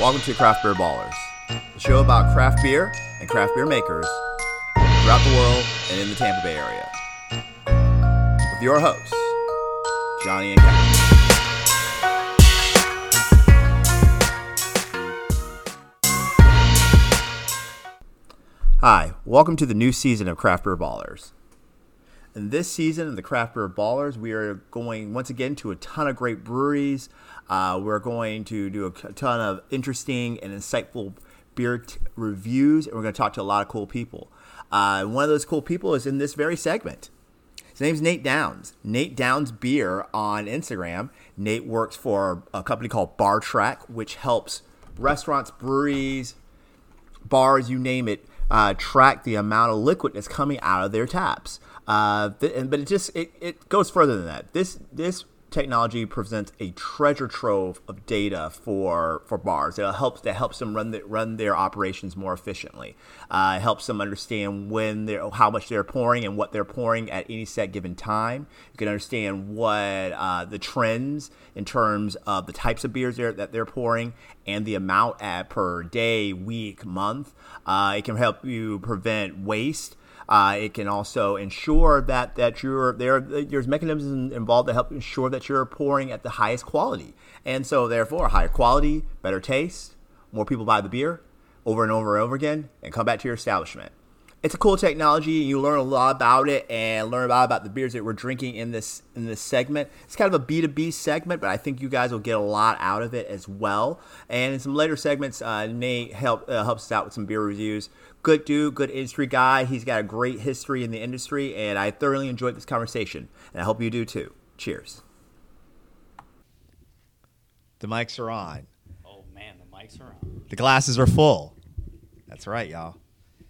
Welcome to Craft Beer Ballers, the show about craft beer and craft beer makers throughout the world and in the Tampa Bay area. With your hosts, Johnny and Kevin. Hi, welcome to the new season of Craft Beer Ballers. In this season of the Craft Beer Ballers, we are going once again to a ton of great breweries. Uh, we're going to do a ton of interesting and insightful beer t- reviews, and we're going to talk to a lot of cool people. Uh, one of those cool people is in this very segment. His name's Nate Downs. Nate Downs Beer on Instagram. Nate works for a company called Bar Track, which helps restaurants, breweries, bars, you name it, uh, track the amount of liquid that's coming out of their taps. Uh, th- and, but it just it, it goes further than that. This this technology presents a treasure trove of data for for bars. It helps that helps them run the, run their operations more efficiently. Uh, it helps them understand when they're how much they're pouring and what they're pouring at any set given time. You can understand what uh, the trends in terms of the types of beers they're, that they're pouring and the amount at per day, week, month. Uh, it can help you prevent waste. Uh, it can also ensure that that you're there. There's mechanisms involved to help ensure that you're pouring at the highest quality, and so therefore higher quality, better taste, more people buy the beer over and over and over again, and come back to your establishment. It's a cool technology. You learn a lot about it and learn about about the beers that we're drinking in this in this segment. It's kind of a B two B segment, but I think you guys will get a lot out of it as well. And in some later segments, uh, Nate help uh, helps us out with some beer reviews good dude, good industry guy. He's got a great history in the industry, and I thoroughly enjoyed this conversation, and I hope you do too. Cheers. The mics are on. Oh man, the mics are on. The glasses are full. That's right, y'all.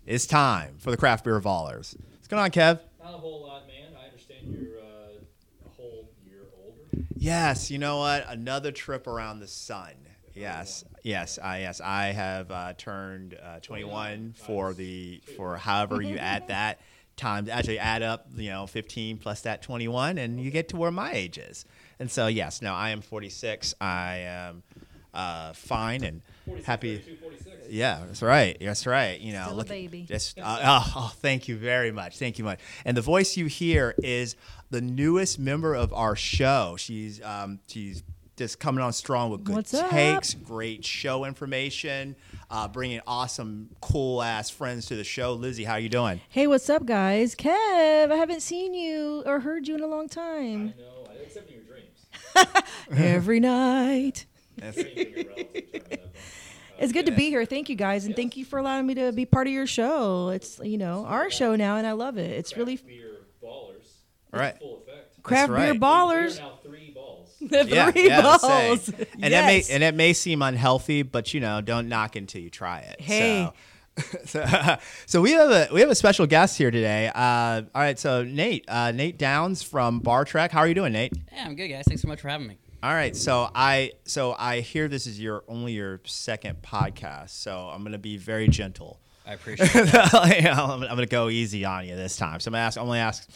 It's time for the craft beer ballers. What's going on, Kev? Not a whole lot, man. I understand you're uh, a whole year older. Yes, you know what? Another trip around the sun. Yes, yes, I yes I have uh, turned uh, 21 for the for however you add that times actually add up you know 15 plus that 21 and you get to where my age is. And so yes, now I am 46. I am uh, fine and 46, happy. 32, 46. Yeah, that's right. That's right. You know, Still a look, baby. Just, uh, oh, oh, thank you very much. Thank you much. And the voice you hear is the newest member of our show. She's um, she's just coming on strong with good What's up? takes, great show information, uh, bringing awesome, cool ass friends to the show. Lizzie, how you doing? Hey, what's up, guys? Kev, I haven't seen you or heard you in a long time. No, except in your dreams. Every night. Dreams when you're relative, turn it up. It's good to be here. Thank you, guys, and thank you for allowing me to be part of your show. It's you know our show now, and I love it. It's really Craft beer ballers. All right. Full effect. craft right. beer ballers. are now three balls. The Yeah, three yeah, balls. say. And that may and it may seem unhealthy, but you know, don't knock until you try it. Hey. So, so, so we have a we have a special guest here today. Uh, all right, so Nate, uh, Nate Downs from BarTrack. How are you doing, Nate? Yeah, I'm good, guys. Thanks so much for having me. All right, so I so I hear this is your only your second podcast, so I'm gonna be very gentle. I appreciate it. I'm, I'm gonna go easy on you this time. So I'm gonna ask, I'm gonna ask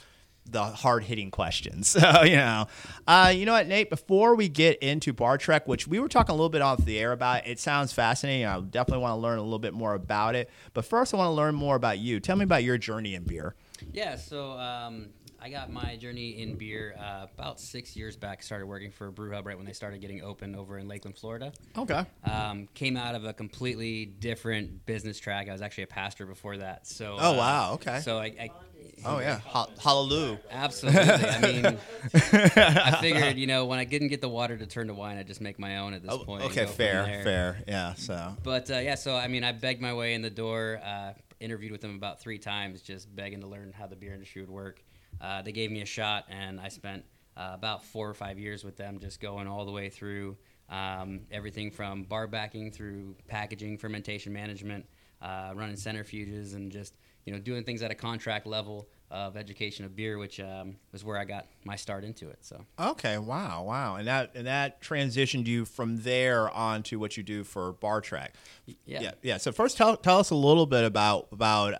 the hard hitting questions. So you know, uh, you know what, Nate? Before we get into BarTrack, which we were talking a little bit off the air about, it sounds fascinating. I definitely want to learn a little bit more about it. But first, I want to learn more about you. Tell me about your journey in beer. yeah, so um, I got my journey in beer uh, about six years back. Started working for Brew Hub right when they started getting open over in Lakeland, Florida. Okay. Um, came out of a completely different business track. I was actually a pastor before that. So. Oh, uh, wow, okay. So I. I Oh yeah. Ha- hallelujah. Absolutely. I mean, I figured, you know, when I didn't get the water to turn to wine, I'd just make my own at this Oh, point. okay, fair, fair. Yeah. So. But uh, yeah, so I mean, I begged my way in the door. Uh, interviewed with them about three times, just begging to learn how the beer industry would work. Uh, they gave me a shot, and I spent uh, about four or five years with them, just going all the way through um, everything from bar backing through packaging, fermentation management, uh, running centrifuges, and just you know doing things at a contract level of education of beer, which um, was where I got my start into it. So. Okay, wow, wow, and that and that transitioned you from there on to what you do for Bar Track. Yeah. yeah, yeah. So first, tell tell us a little bit about about.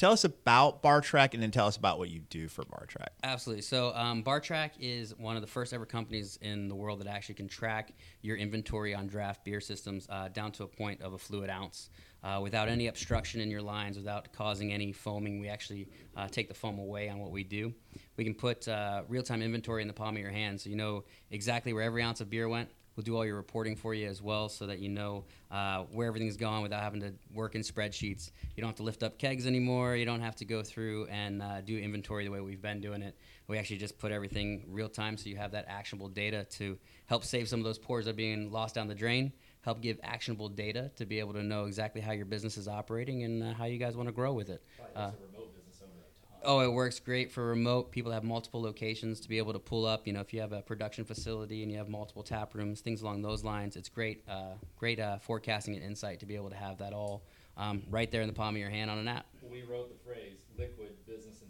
Tell us about Bar Track, and then tell us about what you do for Bar Track. Absolutely. So, um, BarTrack is one of the first ever companies in the world that actually can track your inventory on draft beer systems uh, down to a point of a fluid ounce. Uh, without any obstruction in your lines, without causing any foaming, we actually uh, take the foam away on what we do. We can put uh, real time inventory in the palm of your hand so you know exactly where every ounce of beer went. We'll do all your reporting for you as well so that you know uh, where everything's gone without having to work in spreadsheets. You don't have to lift up kegs anymore. You don't have to go through and uh, do inventory the way we've been doing it. We actually just put everything real time so you have that actionable data to help save some of those pours that are being lost down the drain, help give actionable data to be able to know exactly how your business is operating and uh, how you guys want to grow with it. Uh, helps a remote business owner a ton. Oh, it works great for remote. People have multiple locations to be able to pull up. You know, if you have a production facility and you have multiple tap rooms, things along those lines, it's great, uh, great uh, forecasting and insight to be able to have that all um, right there in the palm of your hand on an app. We wrote the phrase liquid business.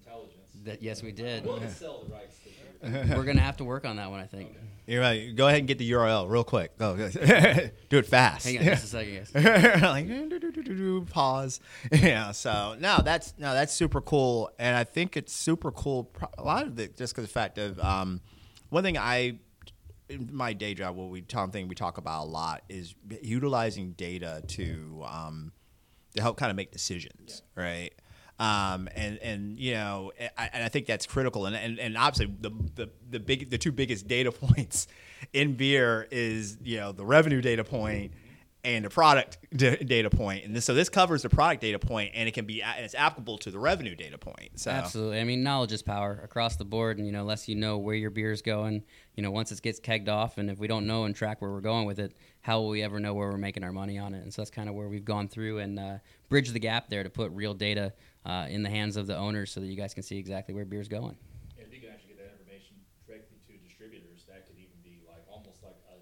That yes, we did. We'll sell the rights to your We're gonna have to work on that one, I think. You're right. Go ahead and get the URL real quick. Go, go. do it fast. Hang on just a second, guys. like pause. Yeah. So no, that's no, that's super cool, and I think it's super cool. pro- A lot of it just because the fact of um, one thing I in my day job, what we Tom thing we talk about a lot is utilizing data to um, to help kind of make decisions, right? Um, and and you know, I, and I think that's critical. And and, and obviously, the, the the big the two biggest data points in beer is you know the revenue data point and the product d- data point. And this, so this covers the product data point, and it can be and it's applicable to the revenue data point. So Absolutely. I mean, knowledge is power across the board, and you know, unless you know where your beer is going, you know, once it gets kegged off, and if we don't know and track where we're going with it, how will we ever know where we're making our money on it? And so that's kind of where we've gone through and uh, bridged the gap there to put real data uh, in the hands of the owners, so that you guys can see exactly where beer's going. And if you can actually get that information directly to distributors, that could even be like almost like a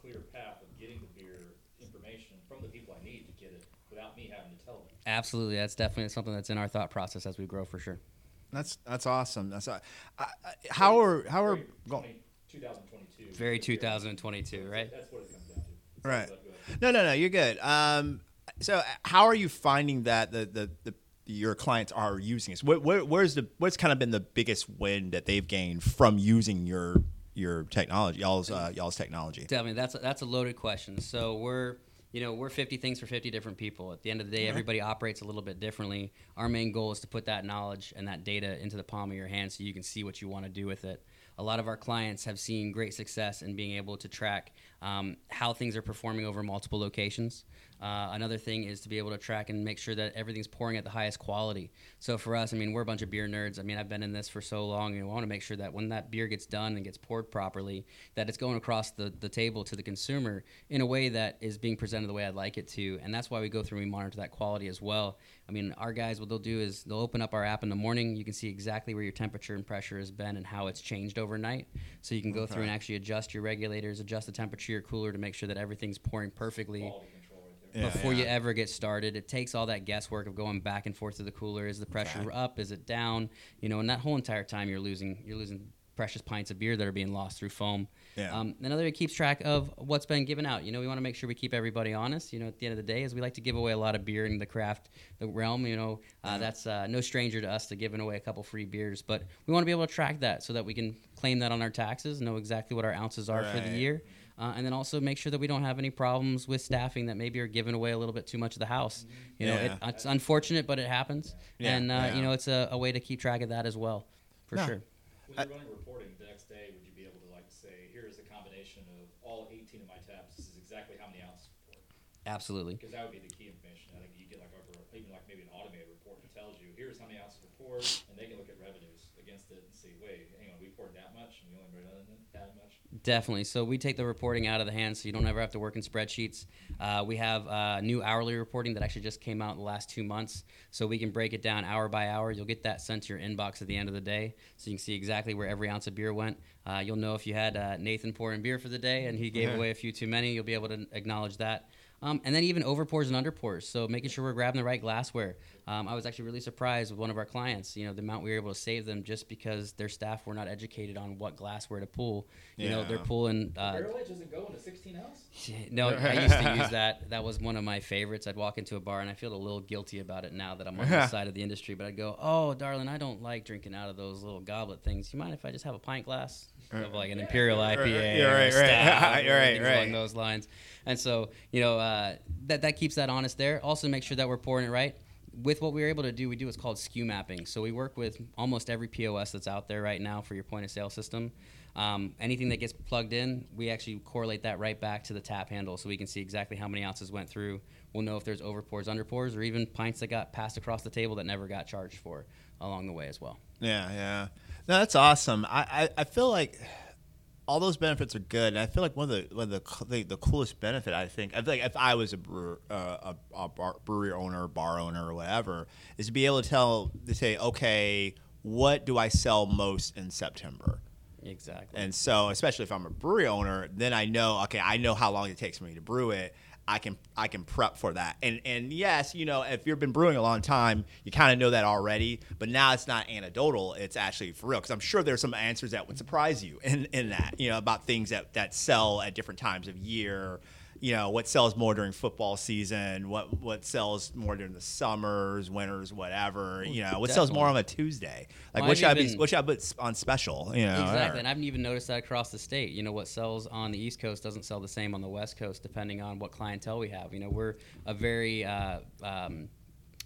clear path of getting the beer information from the people I need to get it without me having to tell them. Absolutely, that's definitely something that's in our thought process as we grow for sure. that's that's awesome. That's uh, I, I, how are how are Very go- 20 2022. Very 2022, right? That's what it comes down to. Right. But go ahead. No, no, no. You're good. Um, so, how are you finding that the the, the your clients are using this? Where, where's the what's kind of been the biggest win that they've gained from using your your technology, y'all's uh, y'all's technology? Tell me, that's a, that's a loaded question. So we're you know we're 50 things for 50 different people. At the end of the day, everybody operates a little bit differently. Our main goal is to put that knowledge and that data into the palm of your hand so you can see what you want to do with it. A lot of our clients have seen great success in being able to track um, how things are performing over multiple locations. Uh, another thing is to be able to track and make sure that everything's pouring at the highest quality. So for us, I mean, we're a bunch of beer nerds. I mean, I've been in this for so long, and we want to make sure that when that beer gets done and gets poured properly, that it's going across the, the table to the consumer in a way that is being presented the way I'd like it to. And that's why we go through and we monitor that quality as well. I mean, our guys, what they'll do is they'll open up our app in the morning. You can see exactly where your temperature and pressure has been and how it's changed overnight. So you can go through and actually adjust your regulators, adjust the temperature your cooler to make sure that everything's pouring perfectly Quality control right there. Yeah, before you ever get started. It takes all that guesswork of going back and forth to the cooler. Is the pressure up? Is it down? You know, and that whole entire time you're losing you're losing precious pints of beer that are being lost through foam. Yeah. Um, another way it keeps track of what's been given out. You know, we want to make sure we keep everybody honest. You know, at the end of the day, is we like to give away a lot of beer in the craft the realm. You know, uh, that's uh, no stranger to us to giving away a couple free beers, but we want to be able to track that so that we can claim that on our taxes, know exactly what our ounces are for the year. Uh, and then also make sure that we don't have any problems with staffing that maybe are giving away a little bit too much of the house. You know, Yeah. it, it's unfortunate, but it happens. Yeah, and uh, yeah. you know, it's a, a way to keep track of that as well, for No. sure. When you're running reporting the next day, would you be able to like say, here is the combination of all 18 of my taps. This is exactly how many ounces poured. Absolutely. Because that would be the key information. I think you get like over, even like maybe an automated report that tells you, here's how many ounces were poured, and they can look at revenues against it and see, wait, hang on, we poured that much, and we only made that much. Definitely. So we take the reporting out of the hands, so you don't ever have to work in spreadsheets. Uh, we have uh, new hourly reporting that actually just came out in the last two months, so we can break it down hour by hour. You'll get that sent to your inbox at the end of the day, so you can see exactly where every ounce of beer went. Uh, you'll know if you had uh, Nathan pouring beer for the day and he gave away a few too many. You'll be able to acknowledge that. Um, and then even overpours and underpours. So making sure we're grabbing the right glassware. Um, I was actually really surprised with one of our clients. You know, the amount we were able to save them just because their staff were not educated on what glassware to pull. You know, they're pulling. Uh, Barrel edge doesn't go into 16 ounce? no, I used to use that. That was one of my favorites. I'd walk into a bar and I feel a little guilty about it now that I'm on this side of the industry. But I'd go, "Oh, darling, I don't like drinking out of those little goblet things. You mind if I just have a pint glass of like an imperial IPA Yeah, or a right, right. stout or Right, right. along those lines?" And so, you know, uh, that that keeps that honest there. Also, make sure that we're pouring it right. With what we were able to do, we do what's called SKU mapping. So we work with almost every POS that's out there right now for your point of sale system. Um, anything that gets plugged in, we actually correlate that right back to the tap handle, so we can see exactly how many ounces went through. We'll know if there's overpours, underpours, or even pints that got passed across the table that never got charged for along the way as well. Yeah, yeah. No, that's awesome. I, I, I feel like all those benefits are good. And I feel like one of the one of the the, the coolest benefit I think I feel like if I was a brewer, uh, a, a bar, brewery owner, bar owner, or whatever, is to be able to tell to say, okay, what do I sell most in September? Exactly. And so, especially if I'm a brewery owner, then I know, okay, I know how long it takes for me to brew it. I can I can prep for that. And and yes, you know, if you've been brewing a long time, you kind of know that already. But now it's not anecdotal; it's actually for real. Because I'm sure there's some answers that would surprise you in in that, you know, about things that that sell at different times of year. You know, what sells more during football season? What what sells more during the summers, winters, whatever? You know, what sells more on a Tuesday? Like, Well, what should I be? What should I put on special? You know, Exactly, or- and I haven't even noticed that across the state. You know, what sells on the East Coast doesn't sell the same on the West Coast, depending on what clientele we have. You know, we're a very uh, um,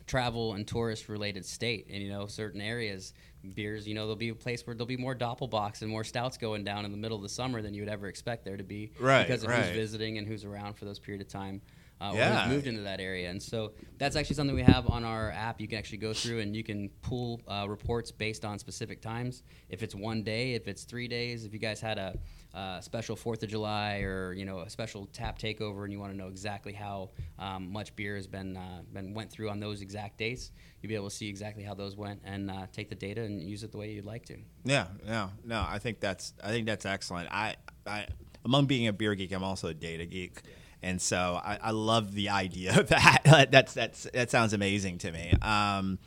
travel and tourist related state, and you know, certain areas, beers. You know, there'll be a place where there'll be more doppelbocks and more stouts going down in the middle of the summer than you would ever expect there to be, Right, Because of right. who's visiting and who's around for those period of time. Uh, Yeah. who's moved into that area, and so that's actually something we have on our app. You can actually go through and you can pull uh, reports based on specific times. If it's one day, if it's three days, if you guys had a uh, special Fourth of July or you know a special tap takeover, and you want to know exactly how um, much beer has been uh, been went through on those exact dates, you'll be able to see exactly how those went and uh, take the data and use it the way you'd like to. Yeah, no, no. I think that's I think that's excellent. I, I among being a beer geek, I'm also a data geek, and so I, I love the idea of that. that's that's that sounds amazing to me. Um,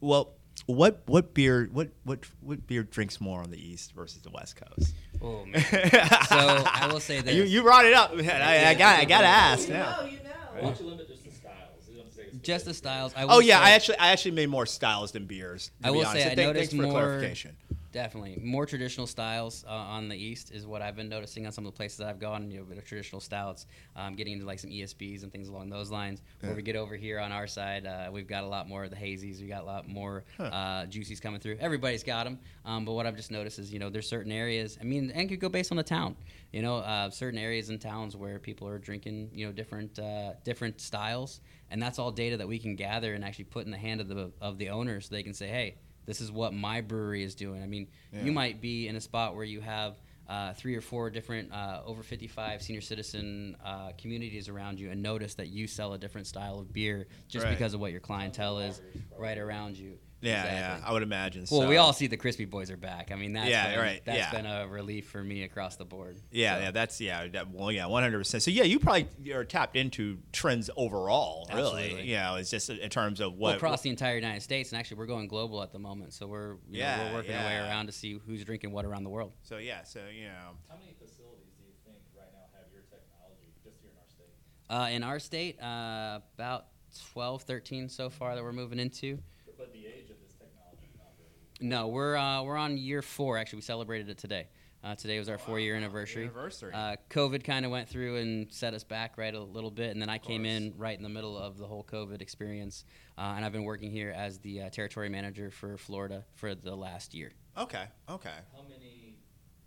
well, what what beer what what what beer drinks more on the East versus the West Coast? Oh man! so I will say this. You you brought it up. man. I, I got I got to ask now. you know. Why don't you limit just the styles? You don't say it's just the styles. I Oh yeah, say- I actually I actually made more styles than beers. To I be will honest. say So I thank- noticed thanks for more- clarification. Definitely more traditional styles uh, on the east is what I've been noticing on some of the places that I've gone. You know, bit of traditional stouts, um, getting into like some ESBs and things along those lines. Where we get over here on our side, uh, we've got a lot more of the hazies. We got a lot more uh, juicies coming through. Everybody's got them, um, but what I've just noticed is you know there's certain areas. I mean, and could go based on the town. You know, uh, certain areas and towns where people are drinking you know different uh, different styles, and that's all data that we can gather and actually put in the hand of the of the owner, so they can say, hey this is what my brewery is doing. I mean, Yeah. you might be in a spot where you have uh, three or four different uh, over 55 senior citizen uh, communities around you and notice that you sell a different style of beer just Right. because of what your clientele is right around you. Yeah, Exactly. yeah, I would imagine. Well, so. we all see the crispy boys are back. I mean, that's Yeah, been, right, That's yeah. been a relief for me across the board. Yeah, So, yeah, that's yeah, that, well, yeah, one hundred percent. So yeah, you probably are tapped into trends overall, really. Absolutely. You know, it's just in terms of well, what across the entire United States, and actually, we're going global at the moment. So we're you know, Yeah, we're working our way around to see who's drinking what around the world. So yeah, so you know, How many facilities do you think right now have your technology just here in our state? Uh, in our state, uh, about 12, 13 so far that we're moving into. But- But the age of this technology is not very. No, we're uh, we're on year four. Actually, we celebrated it today. Uh, today was our four-year anniversary. Anniversary. Uh, COVID kind of went through and set us back right a little bit, and then I came in right in the middle of the whole COVID experience, uh, and I've been working here as the uh, territory manager for Florida for the last year. okay, okay. How many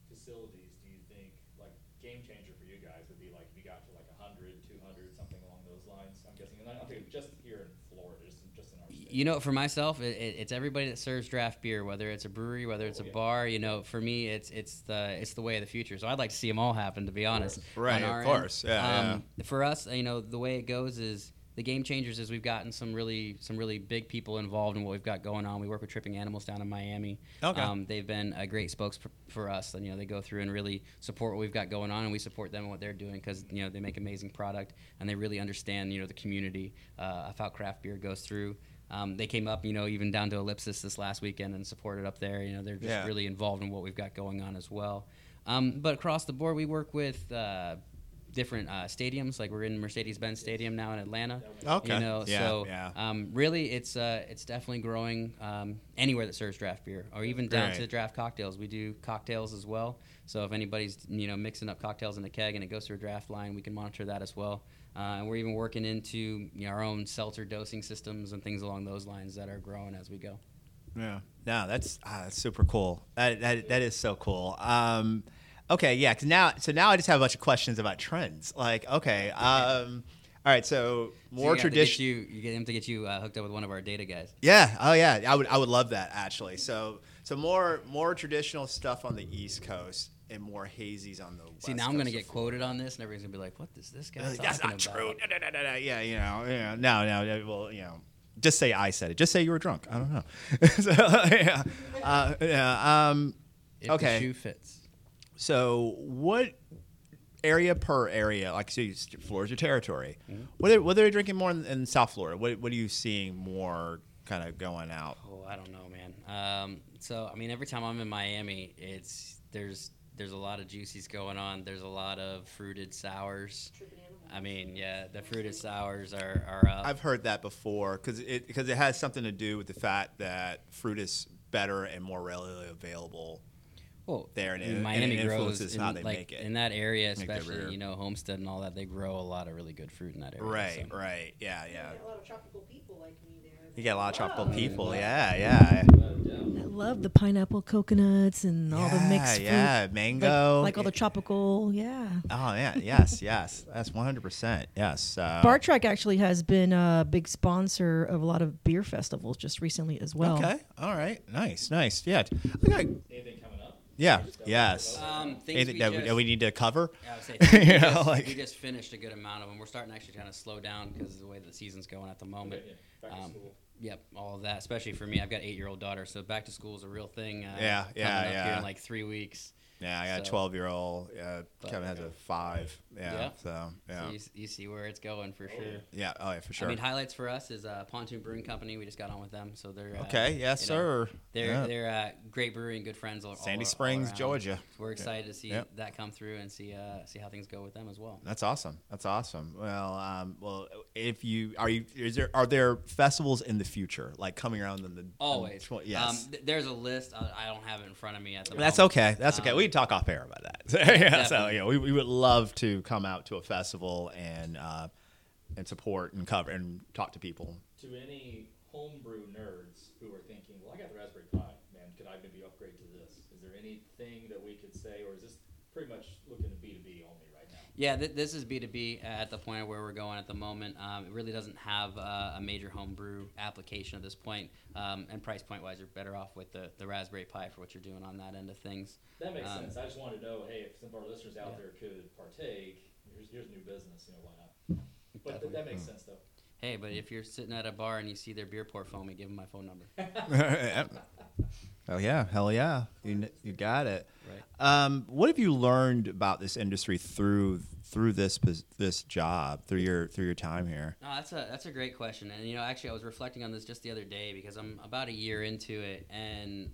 facilities do you think, like, game changer for you guys would be like if you got to like 100, 200, something along those lines? I'm guessing, and I'm thinking just here in Florida, just, just in our state. You know, for myself, it, it, it's everybody that serves draft beer, whether it's a brewery, whether it's a Oh, yeah. bar. You know, for me, it's it's the it's the way of the future. So I'd like to see them all happen, to be honest. Right, of course. Yeah, Um, For us, you know, the way it goes is the game changers is we've gotten some really some really big people involved in what we've got going on. We work with Tripping Animals down in Miami. Okay. Um, they've been a great spokes for, for us, and you know they go through and really support what we've got going on, and we support them and what they're doing because you know they make amazing product and they really understand you know the community uh, of how craft beer goes through. Um, they came up, you know, even down to Ellipsis this last weekend and supported up there. You know, they're just Yeah. really involved in what we've got going on as well. Um, but across the board, we work with uh, different uh, stadiums. Like we're in Mercedes-Benz Stadium now in Atlanta. Okay. You know, Yeah, so yeah. um, really, it's uh, it's definitely growing um, anywhere that serves draft beer, or even down Right. to draft cocktails. We do cocktails as well. So if anybody's you know mixing up cocktails in a keg and it goes through a draft line, we can monitor that as well. Uh, and we're even working into you know, our own seltzer dosing systems and things along those lines that are growing as we go. Yeah. No, that's, that's super cool. That, that, that is so cool. Um, okay, yeah. Cause now, so now I just have a bunch of questions about trends. Like, okay, um, all right. So So more you have to get traditional. You, you get him to get you uh, hooked up with one of our data guys. Yeah. Oh, yeah. I would. I would love that actually. So, so more more traditional stuff on the East Coast and more hazies on the. See, West now I'm gonna get of quoted on this, and everybody's gonna be like, "What is this guy talking That's not about?" true. No, no, no, no. Yeah, you know, yeah. No, no. Well, you know, just say I said it. Just say you were drunk. I don't know. so, yeah. Uh, yeah. Um, If Okay. the shoe fits. So what area per area? Like, so you, Florida's your territory. Mm-hmm. What are, what are they drinking more in, in South Florida? What what are you seeing more kind of going out? Oh, I don't know, man. Um, so I mean, every time I'm in Miami, it's there's there's a lot of juicies going on. There's a lot of fruited sours. I mean, yeah, the fruited sours are are up. I've heard that before because it because it has something to do with the fact that fruit is better and more readily available. well, there, and I mean, it- and Miami it grows influences in, how they like, make it. in that area, Make their beer. especially you know Homestead and all that. They grow a lot of really good fruit in that area. Right, so. right, yeah, yeah. a lot of tropical people like me there. You get a lot of tropical Wow. people, yeah, yeah. I love the pineapple coconuts and all the mixed fruit. yeah, mango. like all the tropical, yeah. Oh yeah, yes, yes. That's one hundred percent. Yes. Uh, BarTrack actually has been a big sponsor of a lot of beer festivals just recently as well. Okay. All right. Nice. Nice. Yeah. I Anything coming up? yeah. Yes. Um, things Anything we that just, we, we need to cover. Yeah, I would say we, You know, just, like- we just finished a good amount of them. We're starting to actually kind of slow down because of the way the season's going at the moment. Yeah, back to Um, school. Yep, all of that. Especially for me, I've got eight year old daughter, so back to school is a real thing. Uh, Yeah, yeah, coming up yeah. Here in like three weeks. Yeah, I got a twelve-year-old. Uh, Kevin has a five. Yeah. Yeah. So yeah. So you, you see where it's going for sure. Yeah. Oh yeah, for sure. I mean, highlights for us is uh, Pontoon Brewing Company. We just got on with them, so they're uh, okay. Yes, you know, sir. They're Yeah. they're uh, great brewery and good friends. All, Sandy all- all Springs, around. Georgia. We're excited to see Yep. that come through and see uh, see how things go with them as well. That's awesome. That's awesome. Well, um, well, if you are you is there are there festivals in the future like coming around in the in Always. tw- yes. Um, th- there's a list. I, I don't have it in front of me at the moment. That's moment. okay. That's okay. Um, we can talk off air about that. yeah, so yeah, we, we would love to come out to a festival and uh, and support and cover and talk to people. To any homebrew nerds who are thinking, well, I got the Raspberry Pi, man, could I maybe upgrade to this? Is there anything that we could say, or is this pretty much looking at B2B only right now? Yeah, th- this is B2B at the point where we're going at the moment. Um, it really doesn't have uh, a major homebrew application at this point. Um, and price point wise, you're better off with the, the Raspberry Pi for what you're doing on that end of things. That makes Um, sense. I just wanted to know, hey, if some of our listeners out Yeah. there could partake, here's, here's new business, you know, why not? But th- that makes sense, though. Hey, but if you're sitting at a bar and you see their beer pour foamy, give them my phone number. oh yeah, hell yeah, you you got it. Right. Um, what have you learned about this industry through through this this job through your through your time here? No, that's a that's a great question, and you know, actually, I was reflecting on this just the other day because I'm about a year into it, and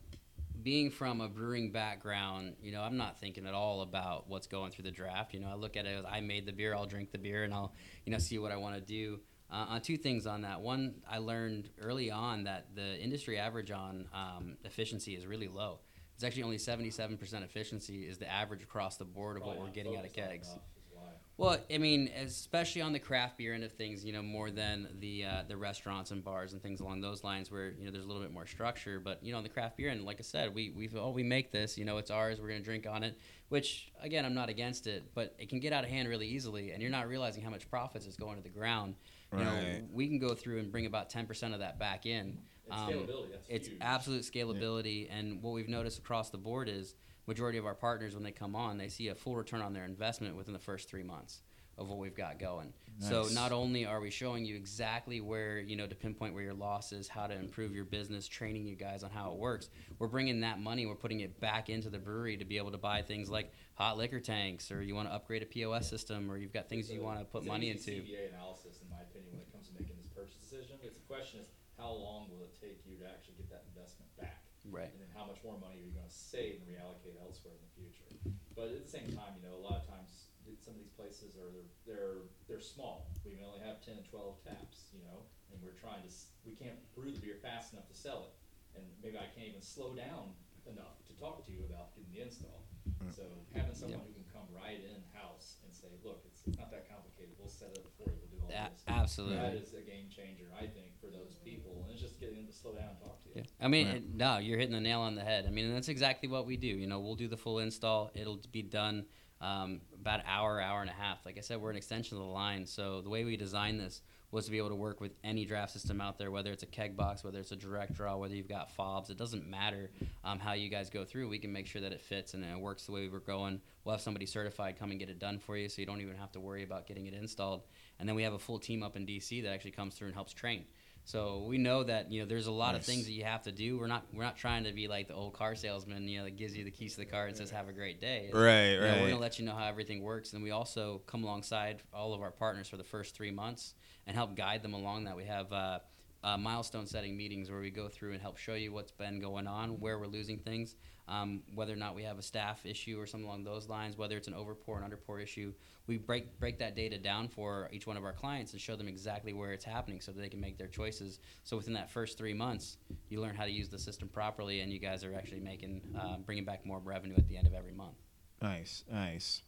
being from a brewing background, you know, I'm not thinking at all about what's going through the draft. You know, I look at it as I made the beer, I'll drink the beer, and I'll you know see what I want to do. Uh, on two things on that. One, I learned early on that the industry average on um, efficiency is really low. It's actually only 77% efficiency is the average across the board of what we're getting out of kegs. enough is why. Well, I mean, especially on the craft beer end of things, you know, more than the uh, the restaurants and bars and things along those lines, where you know there's a little bit more structure. But you know, on the craft beer end, like I said, we we oh we make this, you know, it's ours. We're gonna drink on it. Which again, I'm not against it, but it can get out of hand really easily, and you're not realizing how much profits is going to the ground. You know, we can go through and bring about 10% of that back in. Um, scalability, that's it's huge. absolute scalability, and what we've noticed across the board is majority of our partners when they come on, they see a full return on their investment within the first three months. Of what we've got going. So not only are we showing you exactly where you know to pinpoint where your loss is, how to improve your business, training you guys on how it works, we're bringing that money, we're putting it back into the brewery to be able to buy things like hot liquor tanks, or you want to upgrade a POS system, or you've got things It's you want to put it's an money easy into. CVA analysis, in my opinion, when it comes to making this purchase decision. It's the question is, how long will it take you to actually get that investment back? Right. And then how much more money are you gonna save and reallocate elsewhere in the future? But at the same time, you know, a lot of times, th- some of these places are, they're, they're, they're small. We may only have 10 and 12 taps, you know, and we're trying to, s- we can't brew the beer fast enough to sell it. And maybe I can't even slow down enough to talk to you about getting the install. Mm. So having someone who can come right in-house and say, look, it's, it's not that complicated, we'll set it up for you, we'll do all A- this. absolutely. That is a game changer, I think, for those people, and it's just getting them to slow down and talk to you. Yeah. I mean, it- no, you're hitting the nail on the head. I mean, and that's exactly what we do. You know, we'll do the full install. It'll be done um, about an hour, hour and a half. Like I said, we're an extension of the line. So the way we designed this was to be able to work with any draft system out there, whether it's a keg box, whether it's a direct draw, whether you've got fobs. It doesn't matter um, how you guys go through. We can make sure that it fits and it works the way we're going. We'll have somebody certified come and get it done for you, so you don't even have to worry about getting it installed. And then we have a full team up in DC that actually comes through and helps train. So we know that you know there's a lot of things that you have to do. We're not we're not trying to be like the old car salesman, you know, that gives you the keys to the car and says have a great day. Right, You know, right. we're gonna let you know how everything works, and we also come alongside all of our partners for the first three months and help guide them along that. We have uh, uh, milestone setting meetings where we go through and help show you what's been going on, where we're losing things, um, whether or not we have a staff issue or something along those lines, whether it's an overpour and underpour issue. We break break that data down for each one of our clients and show them exactly where it's happening so that they can make their choices. So within that first three months, you learn how to use the system properly, and you guys are actually making uh, bringing back more revenue at the end of every month. Nice, nice.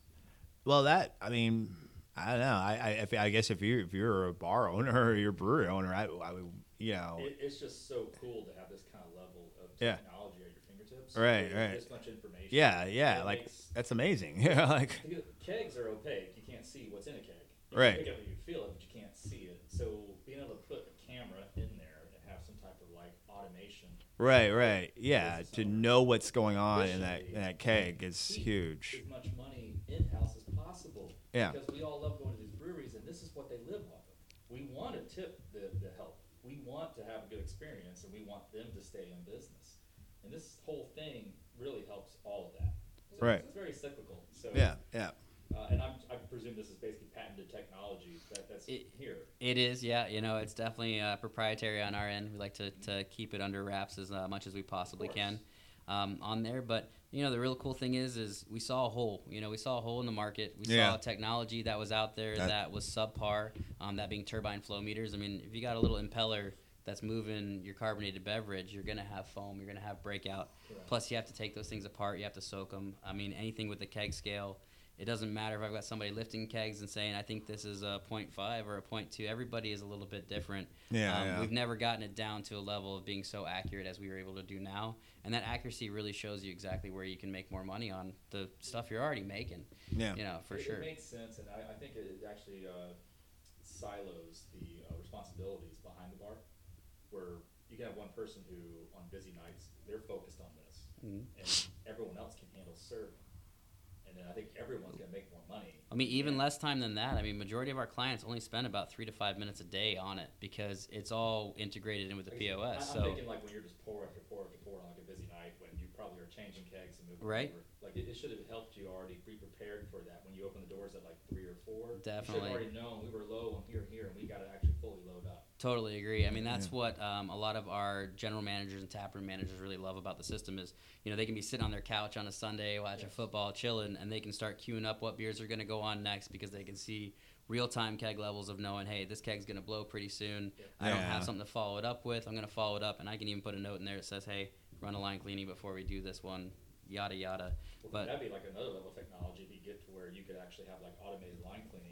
Well, that I mean, I don't know. I I, if, I guess if you if you're a bar owner or you're a brewery owner, I, I would you know It, it's just so cool to have this kind of level of Yeah. technology Right, right. This much information. yeah yeah It like makes- that's amazing. Yeah, like kegs are opaque. You can't see what's in a keg. You Right. Can pick up it, you feel it, but you can't see it. So being able to put a camera in there and have some type of like automation. right right yeah to know what's going on in that in that keg is huge. As much money in house as possible. Yeah. Because we all love going to these breweries, and this is what they live off of. We want to tip the, the help. We want to have a good experience, and we want them to stay in business. And this whole thing really helps all of that. So Right. It's very cyclical. So Yeah yeah Uh, and I'm, I presume this is basically patented technology that, that's It- here. It is, yeah. You know, it's definitely uh, proprietary on our end. We like to, to keep it under wraps as uh, much as we possibly can um, on there. But you know, the real cool thing is, is we saw a hole. You know, we saw a hole in the market. We Yeah. saw technology that was out there That- that, was subpar. Um, that being turbine flow meters. I mean, if you got a little impeller that's moving your carbonated beverage, you're gonna have foam. You're gonna have breakout. Correct. Plus, you have to take those things apart. You have to soak them. I mean, anything with the keg scale. It doesn't matter if I've got somebody lifting kegs and saying I think this is a 0.5 or a 0.2. Everybody is a little bit different. Yeah, um, yeah. We've never gotten it down to a level of being so accurate as we were able to do now, and that accuracy really shows you exactly where you can make more money on the stuff you're already making. yeah You know, for it, sure. It makes sense, and I, I think it actually uh, silos the uh, responsibilities behind the bar, where you can have one person who, on busy nights, they're focused on this, Mhm. and everyone else can handle serving. And then I think everyone's going to make more money. I mean, even less time than that. I mean, majority of our clients only spend about three to five minutes a day on it because it's all integrated in with the Like POS. I- I'm so thinking like when you're just pour after pour after pour on like a busy night when you probably are changing kegs and moving Right. over. Like it, it should have helped you already be prepared for that when you open the doors at like three or four. You should Definitely. have already known we were low on here and here and we got to actually fully load up. Totally agree. I mean, that's what um, a lot of our general managers and taproom managers really love about the system is, you know, they can be sitting on their couch on a Sunday watching Yes. football, chilling, and they can start queuing up what beers are going to go on next because they can see real-time keg levels of knowing, hey, this keg's going to blow pretty soon. Yeah. I don't have something to follow it up with. I'm going to follow it up, and I can even put a note in there that says, hey, run a line cleaning before we do this one, yada yada. Well, But- that'd be like another level of technology if you get to where you could actually have like automated line cleaning that would be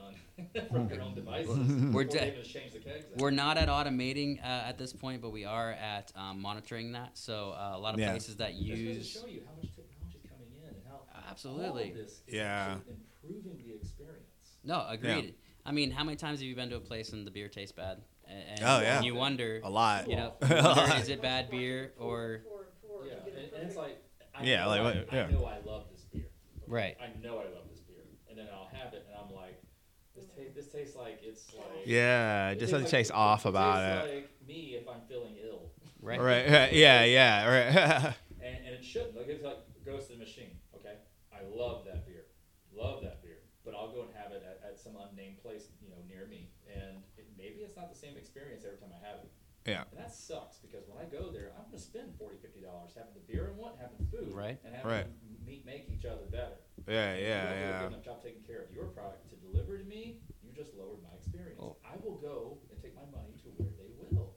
done from your own devices. We're de- the We're not at automating uh, at this point, but we are at um, monitoring that. So uh, a lot of Yeah. places that Just to use show you how much technology is coming in and how all Absolutely. of this is Yeah. improving the experience. No, agreed. I mean, how many times have you been to a place and the beer tastes bad? A- And, Oh, yeah. and you wonder, a lot. you know, A you wonder, lot. is it bad beer or Pour, pour, Yeah, to get a and, and it's like, I Yeah, know like I, yeah. I know I love this beer. Right. I know I love this beer, and then I'll have it, and I'm like, This, tastes like it's like Yeah, it just tastes something like- tastes off about it. Like me if I'm feeling ill, Right. Right. Yeah. Yeah. Right. and, and it shouldn't. Like it's like goes to the machine. Okay, I love that beer, love that beer, but I'll go and have it at, at some unnamed place, you know, near me, and it, maybe it's not the same experience every time I have it. Yeah. And that sucks because when I go there, I'm going to spend 40 dollars having the beer and what? having the food, Right. and having Right. meet, make each other better. Yeah. If Yeah. don't do a Yeah. good enough job taking care of your product to deliver to me, you just lowered my experience. Oh. I will go and take my money to where they will.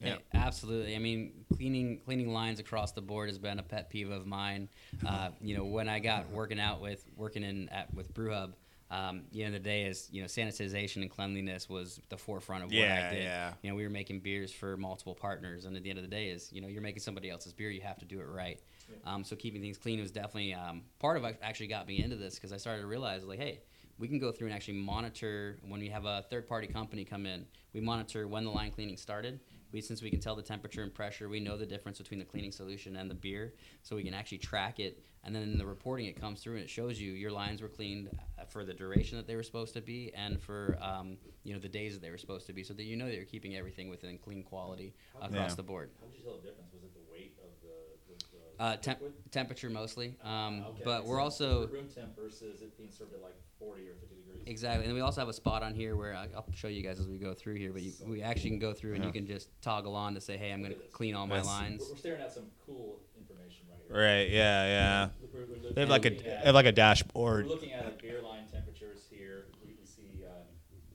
Yeah. Hey, absolutely. I mean, cleaning cleaning lines across the board has been a pet peeve of mine. Uh, you know, when I got working out with working in at with BrewHub, um, the end of the day is you know sanitization and cleanliness was the forefront of what Yeah, I did. yeah. You know, we were making beers for multiple partners, and at the end of the day is you know you're making somebody else's beer, you have to do it right. Um, so keeping things clean was definitely um, part of what actually got me into this because I started to realize like, hey, we can go through and actually monitor when we have a third party company come in. We monitor when the line cleaning started. We since we can tell the temperature and pressure, we know the difference between the cleaning solution and the beer, so we can actually track it. And then in the reporting, it comes through and it shows you your lines were cleaned uh, for the duration that they were supposed to be and for um, you know the days that they were supposed to be, so that you know that you're keeping everything within clean quality across Yeah. the board. How would you tell the difference? Was it the weight of the, the, the Uh, temp- temperature mostly, um, Okay, but we're sense. also room temp versus it being served at like 40 or 50 degrees. Exactly, and we also have a spot on here where I- I'll show you guys as we go through here. But you, we actually can go through and you can just toggle on to say, "Hey, I'm going to Look at this. clean all my lines." We're, we're staring at some cool information right here. Right. Yeah. Yeah. We're- we're They have like a looking they at- have like a dashboard. We're dashboard. looking at a beer line temperatures here. We, can see uh,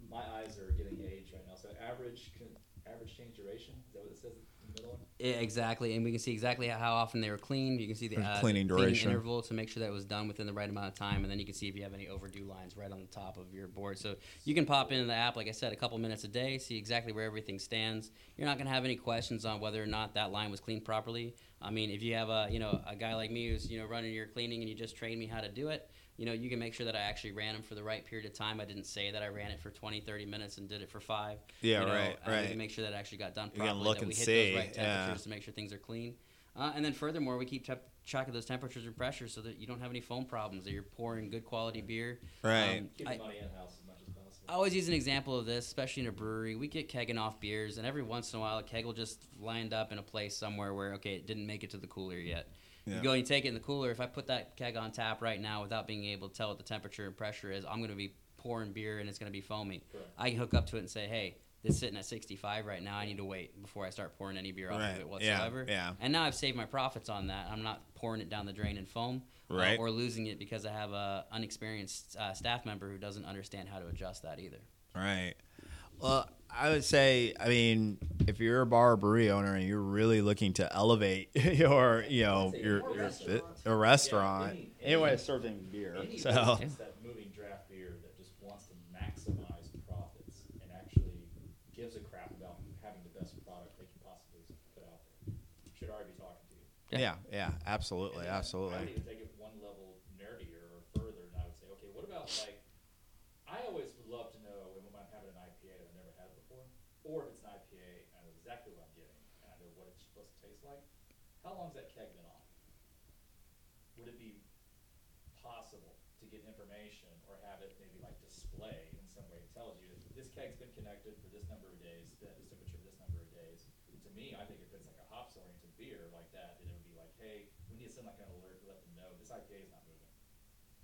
my eyes are getting aged right now. So average con- average change duration. Is that what it says in the middle one? Yeah, exactly, and we can see exactly how often they were cleaned. You can see the uh, cleaning duration. interval to make sure that it was done within the right amount of time, and then you can see if you have any overdue lines right on the top of your board. So you can pop into the app, like I said, a couple minutes a day, see exactly where everything stands. You're not going to have any questions on whether or not that line was cleaned properly. I mean, if you have a you know a guy like me who's you know running your cleaning and you just train me how to do it, you know you can make sure that I actually ran them for the right period of time. I didn't say that I ran it for 20, 30 minutes and did it for five. Yeah, you know, right, uh, You right. make sure that it actually got done You can properly. look that and we hit see, those right yeah. temperatures to make sure things are clean. Uh, and then furthermore, we keep tep- track of those temperatures and pressures so that you don't have any foam problems. That you're pouring good quality beer. Right. Um, Keep I, the money in house as much as possible. I always use an example of this, especially in a brewery. We get kegging off beers, and every once in a while, a keg will just land up in a place somewhere where okay, it didn't make it to the cooler yet. Yeah. You go and you take it in the cooler. If I put that keg on tap right now without being able to tell what the temperature and pressure is, I'm going to be pouring beer and it's going to be foamy. Correct. I can hook up to it and say, hey, this is sitting at 65 right now. I need to wait before I start pouring any beer off Right. of it whatsoever. yeah. yeah. And now I've saved my profits on that. I'm not pouring it down the drain in foam uh, Right. or losing it because I have a unexperienced uh, staff member who doesn't understand how to adjust that either. Right. Well, I would say, I mean, if you're a bar or brewery owner and you're really looking to elevate your, you know, say your, your restaurant. a restaurant, any- anyone any- serving beer. Any So business that moving draft beer that just wants to maximize profits and actually gives a crap about having the best product they can possibly put out there should already be talking to you. yeah, yeah, absolutely, And then I absolutely. would even take it one level nerdier or further, and I would say, okay, what about like, I always would love to know when I'm having an IPA that I've never had before, or if it's an IPA and I know exactly what I'm getting and I know what it's supposed to taste like. How long's that keg been on? Would it be possible to get information or have it maybe like display in some way? It tells you that this keg's been connected for this number of days, been at this temperature for this number of days. To me, I think if it's like a hops oriented beer like that, then it would be like, hey, we need to send like an alert to let them know this IPA is not moving.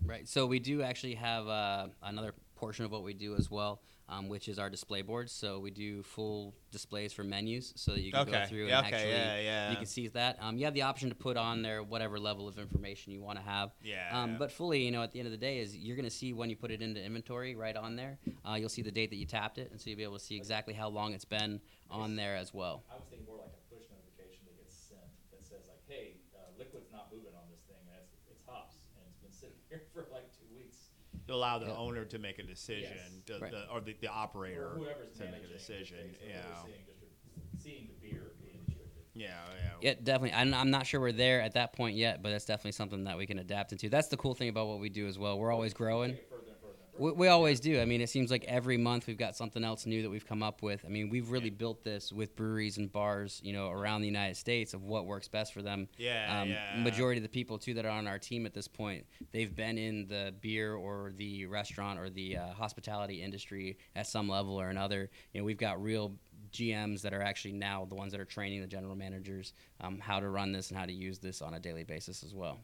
Right. So we do actually have uh, another portion of what we do as well, um, which is our display boards. So we do full displays for menus, so that you can Okay. go through Yeah, and okay, actually yeah, yeah. you can see that. Um, you have the option to put on there whatever level of information you want to have. Yeah, Um, but fully, you know, at the end of the day, is you're going to see when you put it into inventory right on there. Uh, you'll see the date that you tapped it, and so you'll be able to see exactly how long it's been on there as well. I was thinking more like a push notification that gets sent that says like, hey, uh, liquid's not moving on this thing, and it's, it's hops, and it's been sitting here for like two weeks. To allow the Yeah. owner to make a decision, Yes. to, Right. the, or the, the operator Or whoever's to make a managing the decision. space, Yeah, overseeing distrib- seeing the beer being distributed. yeah, yeah. Yeah, definitely. I'm, I'm not sure we're there at that point yet, but that's definitely something that we can adapt into. That's the cool thing about what we do as well. We're always growing. Take it We, we always do. I mean, it seems like every month we've got something else new that we've come up with. I mean, we've really built this with breweries and bars, you know, around the United States of what works best for them. Yeah, um, yeah. Majority of the people too that are on our team at this point, they've been in the beer or the restaurant or the uh, hospitality industry at some level or another. You know, we've got real GMs that are actually now the ones that are training the general managers um, how to run this and how to use this on a daily basis as well.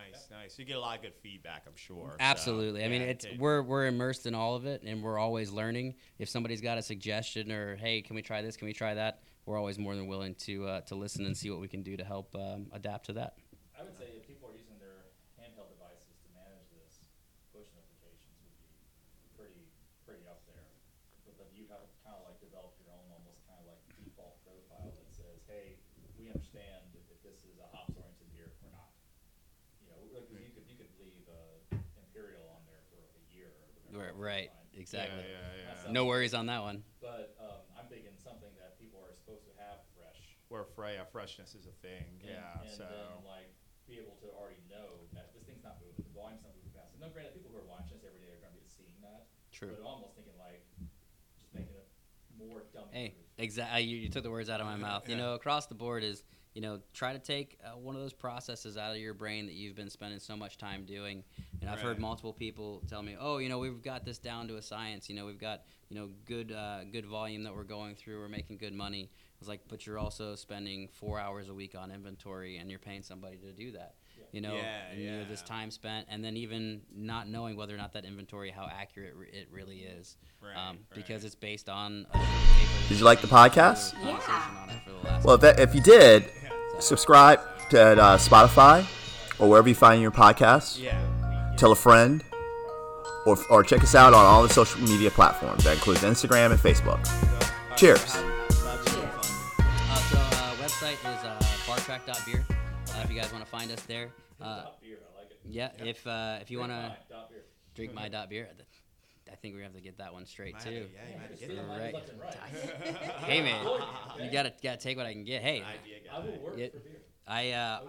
Nice, nice. You get a lot of good feedback, I'm sure. so, Absolutely. I mean, yeah, it's okay. we're we're immersed in all of it, and we're always learning. If somebody's got a suggestion or hey, can we try this? Can we try that? We're always more than willing to uh, to listen and see what we can do to help um, adapt to that. I would say if people are using their handheld devices to manage this, push notifications would be pretty, pretty up there. But then you have kind of like developed your own almost kind of like default profile that says, hey, we understand if if this is a hops oriented beer or not. You know, like, 'cause you could, you could leave, uh, Imperial on there for like a year or. Right, right, exactly. Yeah, yeah, yeah. No worries on that one. But, um, I'm thinking something that people are supposed to have fresh. Where Freya freshness is a thing. And, yeah, and so. then like be able to already know that this thing's not moving, the volume's not moving fast. And no, granted, people who are watching us every day are going to be seeing that. True. But almost thinking like just making it more dummy Hey, exactly. You, you took the words out of my mouth. You know, across the board is you know try to take uh, one of those processes out of your brain that you've been spending so much time doing. And I've heard multiple people tell me, "Oh, you know, we've got this down to a science. You know, we've got you know good uh, good volume that we're going through. We're making good money." It's like, "But you're also spending four hours a week on inventory, and you're paying somebody to do that." You know, Yeah, and, you know, this time spent, and then even not knowing whether or not that inventory, how accurate re- it really is, Right, um, because it's based on. A Did you like the podcast? conversation on it for the last Well, if, that, if you did, subscribe to uh, Spotify or wherever you find your podcasts. Yeah. Tell a friend, or, or check us out on all the social media platforms. That includes Instagram and Facebook. Cheers. Uh, so uh, website is uh, bartrack.beer. Uh, if you guys want to find us there. Uh, Dot beer, I like it. yeah, if uh, if you want to mine, dot beer. drink my dot beer, I think we have to get that one straight Might- too. yeah, you might Just get steal Right. right. Hey man, you gotta gotta take what I can get. Hey, Idea I will work Yeah. for beer. I uh,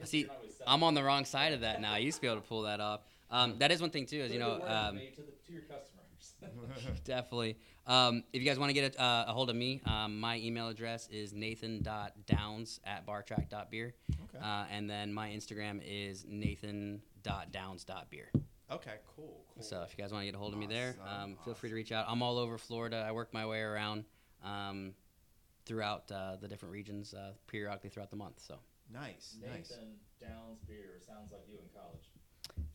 I see. you're not really selling I'm on the wrong side of that now. I used to be able to pull that off. Um, that is one thing too, is you know. Um, made to, the, to your customers. Definitely. Um, if you guys want to get a, uh, a hold of me, um, my email address is nathan.downs at bartrack.beer. Okay. Uh, and then my Instagram is nathan.downs.beer. Okay, cool. cool. So if you guys want to get a hold of me there, Awesome, um, feel free to reach out. I'm all over Florida. I work my way around um, throughout uh, the different regions uh, periodically throughout the month. So. nice, nice. Nathan Downs beer sounds like you in college.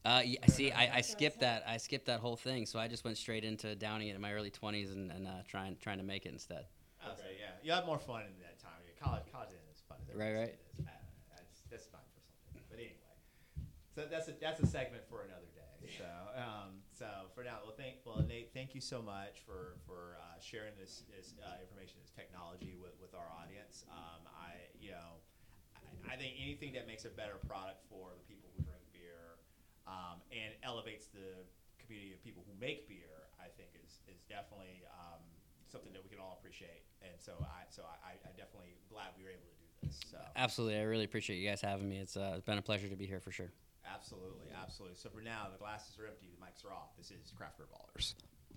Uh, yeah, see, I, I skipped that. I skipped that whole thing, so I just went straight into downing it in my early 20s and, and uh, trying trying to make it instead. I'll yeah. You have more fun in that time. College, college isn't as fun as Right, right. is. Uh, that's, that's fine for something. But anyway, so that's a, that's a segment for another day. So, um, so for now, well, thank, well, Nate, thank you so much for, for, uh, sharing this, this, uh, information, this technology with, with our audience. Um, I, you know, I, I think anything that makes a better product for the people who drink beer, um, and elevates the community of people who make beer, I think is, is definitely, um, something that we can all appreciate. And so I, so I, I definitely glad we were able to do this. So Absolutely, I really appreciate you guys having me. It's, uh, it's been a pleasure to be here for sure. absolutely, absolutely. So for now, the glasses are empty, the mics are off. This is Craft Beer Ballers.